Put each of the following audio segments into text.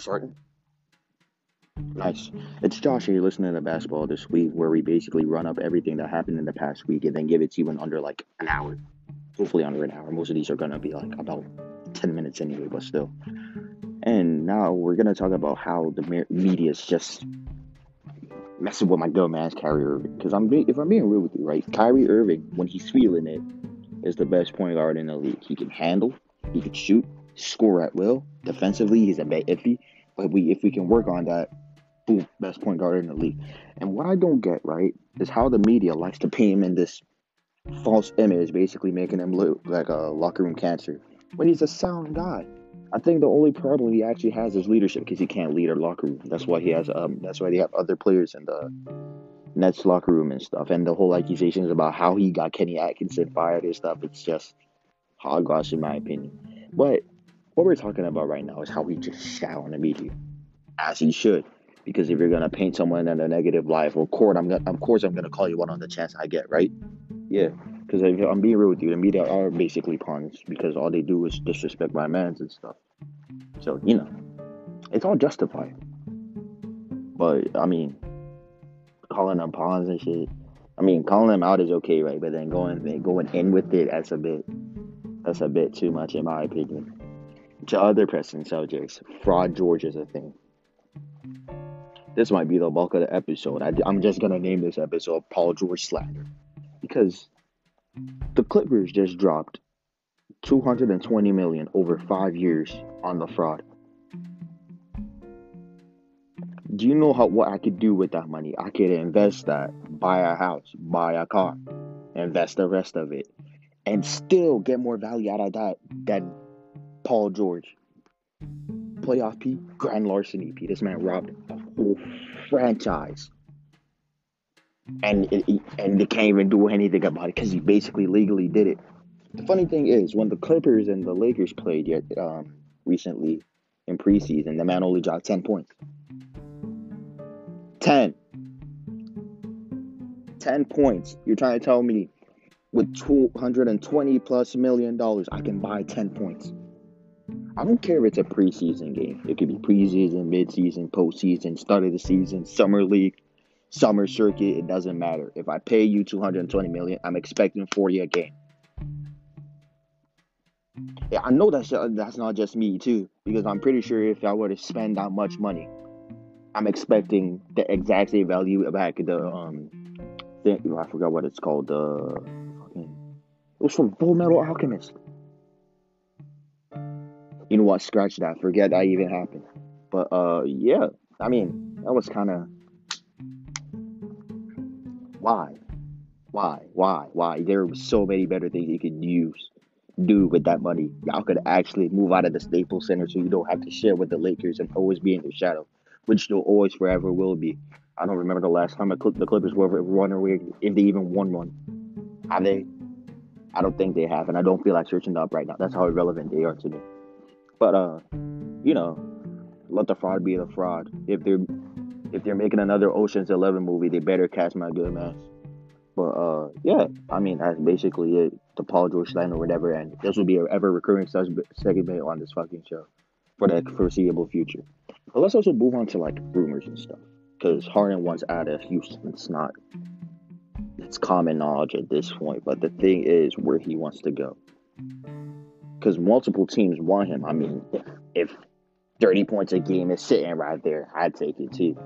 Starting. Nice. It's Josh, and you're listening to the Basketball This Week, where we basically run up everything that happened in the past week and then give it to you in under like an hour. Hopefully, under an hour. Most of these are going to be like about 10 minutes anyway, but still. And now we're going to talk about how the media is just messing with my good man, Kyrie Irving. Because I'm being, if I'm being real with you, right? Kyrie Irving, when he's feeling it, is the best point guard in the league. He can handle, he can shoot, score at will. Defensively, he's a bit iffy. But we, if we can work on that, boom, best point guard in the league. And what I don't get, right, is how the media likes to paint him in this false image, basically making him look like a locker room cancer when he's a sound guy. I think the only problem he actually has is leadership because he can't lead a locker room. That's why he has um. That's why they have other players in the Nets locker room and stuff. And the whole accusations about how he got Kenny Atkinson fired and stuff. It's just hogwash in my opinion. But what we're talking about right now is how he just shat on the media, as he should. Because if you're gonna paint someone in a negative light, well, court, I'm gonna, of course, I'm gonna call you one on the chance I get, right? Yeah. Because I'm being real with you, the media are basically pawns because all they do is disrespect my mans and stuff. So you know, it's all justified. But I mean, calling them pawns and shit. I mean, calling them out is okay, right? But then going going in with it, that's a bit that's a bit too much in my opinion. To other pressing subjects, fraud George is a thing. This might be the bulk of the episode. I, I'm just gonna name this episode Paul George slander because the Clippers just dropped 220 million over five years on the fraud. Do you know how what I could do with that money? I could invest that, buy a house, buy a car, invest the rest of it, and still get more value out of that than Paul George. Playoff P, grand larceny P. This man robbed a whole franchise and it, and they can't even do anything about it because he basically legally did it. The funny thing is, when the Clippers and the Lakers played yet um, recently in preseason, the man only dropped ten points. Ten. Ten points. You're trying to tell me with two hundred and twenty plus million dollars, I can buy ten points. I don't care if it's a preseason game. It could be preseason, midseason, postseason, start of the season, summer league summer circuit, it doesn't matter. If I pay you 220 million, I'm expecting 40 a game. Yeah, I know that's that's not just me too, because I'm pretty sure if I were to spend that much money, I'm expecting the exact same value back the um thing. I forgot what it's called. The fucking it was from Full Metal Alchemist. You know what? Scratch that. Forget that even happened. But uh, yeah. I mean, that was kind of why? Why? Why? Why? There were so many better things you could use, do with that money. Y'all could actually move out of the Staples Center so you don't have to share with the Lakers and always be in their shadow, which they'll always forever will be. I don't remember the last time the Clippers were ever run away, if they even won one. Have they? I don't think they have, and I don't feel like searching up right now. That's how irrelevant they are to me. But uh, you know, let the fraud be the fraud. If they're if they're making another Ocean's Eleven movie, they better cast my good man. But uh, yeah, I mean that's basically it. The Paul George line or whatever, and this will be an ever recurring segment on this fucking show for the foreseeable future. But let's also move on to like rumors and stuff, because Harden wants out of Houston. It's not. It's common knowledge at this point, but the thing is where he wants to go. Because multiple teams want him. I mean, if, if 30 points a game is sitting right there, I'd take it too.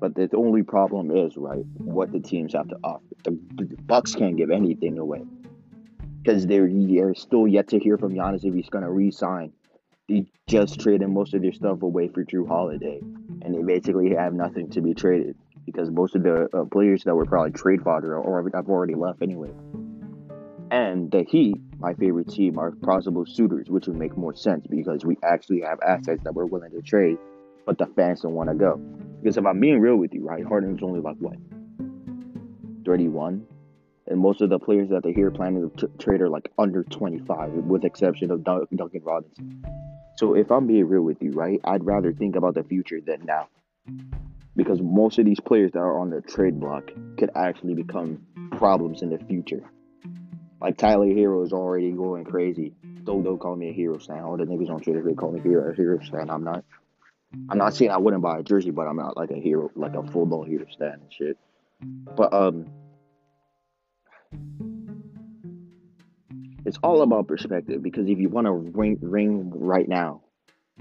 But the only problem is, right, what the teams have to offer. The, Bucks can't give anything away because they're, they're still yet to hear from Giannis if he's going to re-sign. They just traded most of their stuff away for Jrue Holiday, and they basically have nothing to be traded because most of the uh, players that were probably trade fodder or have already left anyway. And the Heat, my favorite team, are possible suitors, which would make more sense because we actually have assets that we're willing to trade, but the fans don't want to go. Because if I'm being real with you, right, Harden's only like what, 31, and most of the players that they hear planning to trade are like under 25, with exception of Dun- Duncan Robinson. So if I'm being real with you, right, I'd rather think about the future than now, because most of these players that are on the trade block could actually become problems in the future. Like Tyler Herro is already going crazy. Don't don't call me a hero stan. All the niggas on Twitter they call me hero hero stan. I'm not. I'm not saying I wouldn't buy a jersey, but I'm not like a hero, like a full blown hero stand and shit. But um, it's all about perspective because if you want to ring ring right now,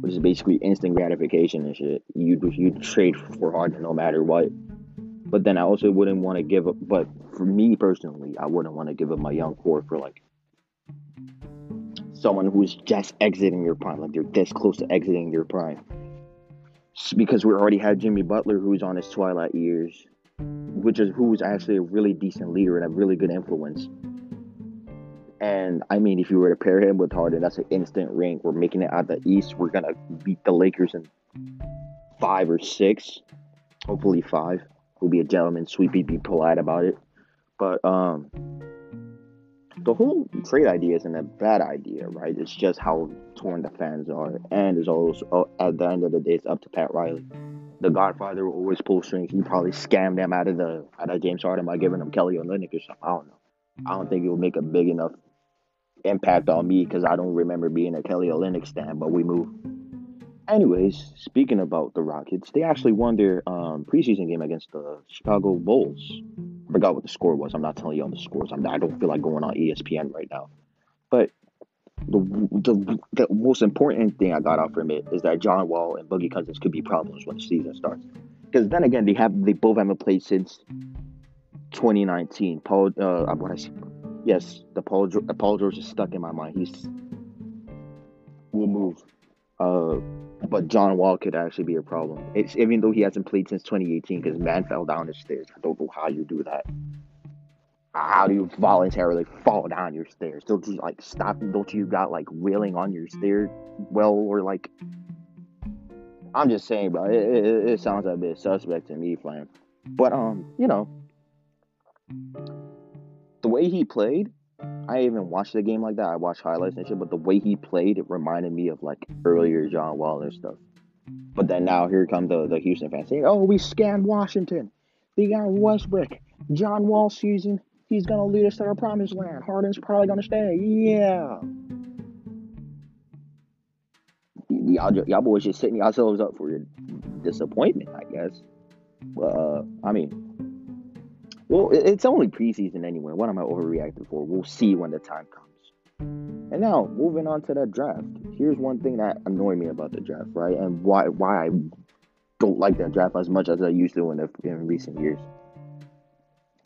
which is basically instant gratification and shit, you you trade for Harden no matter what. But then I also wouldn't want to give up. But for me personally, I wouldn't want to give up my young core for like someone who's just exiting your prime, like they're this close to exiting their prime. Because we already had Jimmy Butler, who's on his twilight years, which is who's actually a really decent leader and a really good influence. And I mean, if you were to pair him with Harden, that's an instant ring. We're making it out the East. We're gonna beat the Lakers in five or six, hopefully five. We'll be a gentleman sweepy, be polite about it. But um, the whole trade idea isn't a bad idea, right? It's just how torn the fans are, and it's also uh, at the end of the day, it's up to Pat Riley. The Godfather will always pull strings. He probably scammed them out of the out of James Harden by giving them Kelly Olynyk or something. I don't know. I don't think it will make a big enough impact on me because I don't remember being a Kelly Olynyk stand. But we move. Anyways, speaking about the Rockets, they actually won their um, preseason game against the Chicago Bulls. I forgot what the score was. I'm not telling you on the scores. I'm, I don't feel like going on ESPN right now. But the, the the most important thing I got out from it is that John Wall and Boogie Cousins could be problems when the season starts. Because then again, they have they both haven't played since 2019. Paul, uh, what I say, yes, the Paul Paul George is stuck in my mind. He's will move. Uh, but John Wall could actually be a problem. It's even though he hasn't played since 2018 because man fell down the stairs. I don't know how you do that. How do you voluntarily fall down your stairs? Don't you like stop? Don't you got like railing on your stair? Well, or like, I'm just saying, bro. It, it, it sounds a bit suspect to me, fam. But um, you know, the way he played, I even watched the game like that. I watched highlights and shit, but the way he played, it reminded me of like earlier John Wall and stuff. But then now here come the, the Houston fans saying, "Oh, we scanned Washington. They got Westbrook. John Wall season. He's gonna lead us to the promised land. Harden's probably gonna stay. Yeah." Y'all, y'all boys just setting yourselves up for your disappointment, I guess. Uh, I mean, well, it's only preseason anyway. What am I overreacting for? We'll see when the time comes. And now, moving on to the draft. Here's one thing that annoyed me about the draft, right? And why why I don't like that draft as much as I used to in, the, in recent years.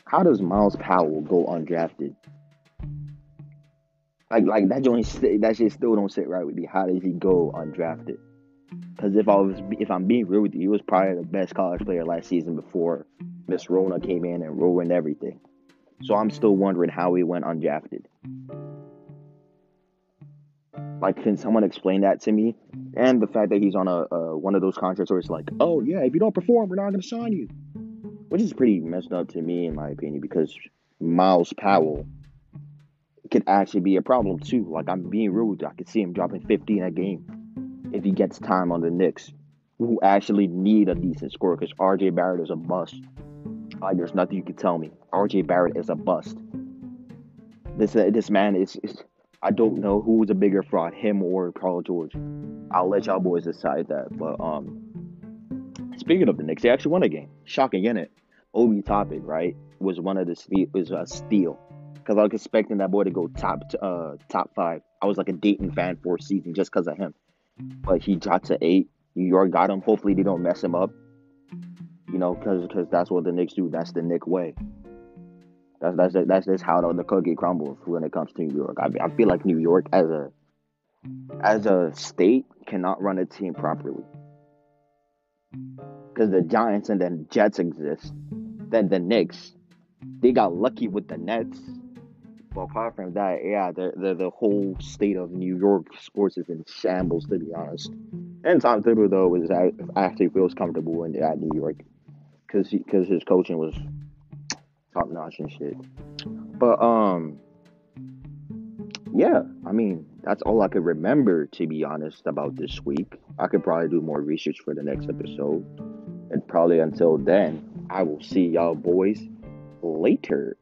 How does Myles Powell go undrafted? Like like that joint that shit still don't sit right with me. How does he go undrafted? Because if I was if I'm being real with you, he was probably the best college player last season before Miss Rona came in and ruined everything. So I'm still wondering how he went undrafted. Like, can someone explain that to me? And the fact that he's on a, a one of those contracts where it's like, oh yeah, if you don't perform, we're not going to sign you, which is pretty messed up to me in my opinion because Myles Powell could actually be a problem too. Like I'm being rude, I could see him dropping 50 in a game if he gets time on the Knicks, who actually need a decent score because RJ Barrett is a bust. Like there's nothing you can tell me. RJ Barrett is a bust. This uh, this man is, is I don't know who's a bigger fraud, him or Paul George. I'll let y'all boys decide that. But um, speaking of the Knicks, they actually won a game. Shocking, in it? Obi Toppin, right, was one of the was a steal because I was expecting that boy to go top uh top five. I was like a Dayton fan for a season just because of him, but he dropped to eight. New York got him. Hopefully they don't mess him up. You know, because because that's what the Knicks do. That's the Knick way. That's that's that's just how the, the cookie crumbles when it comes to New York. I, I feel like New York as a as a state cannot run a team properly because the Giants and the Jets exist. Then the Knicks, they got lucky with the Nets. But apart from that, yeah, the, the the whole state of New York sports is in shambles, to be honest. And Tom Thibodeau is actually feels comfortable in at New York because because his coaching was top notch and shit. But um, yeah, I mean that's all I could remember to be honest about this week. I could probably do more research for the next episode, and probably until then, I will see y'all boys later.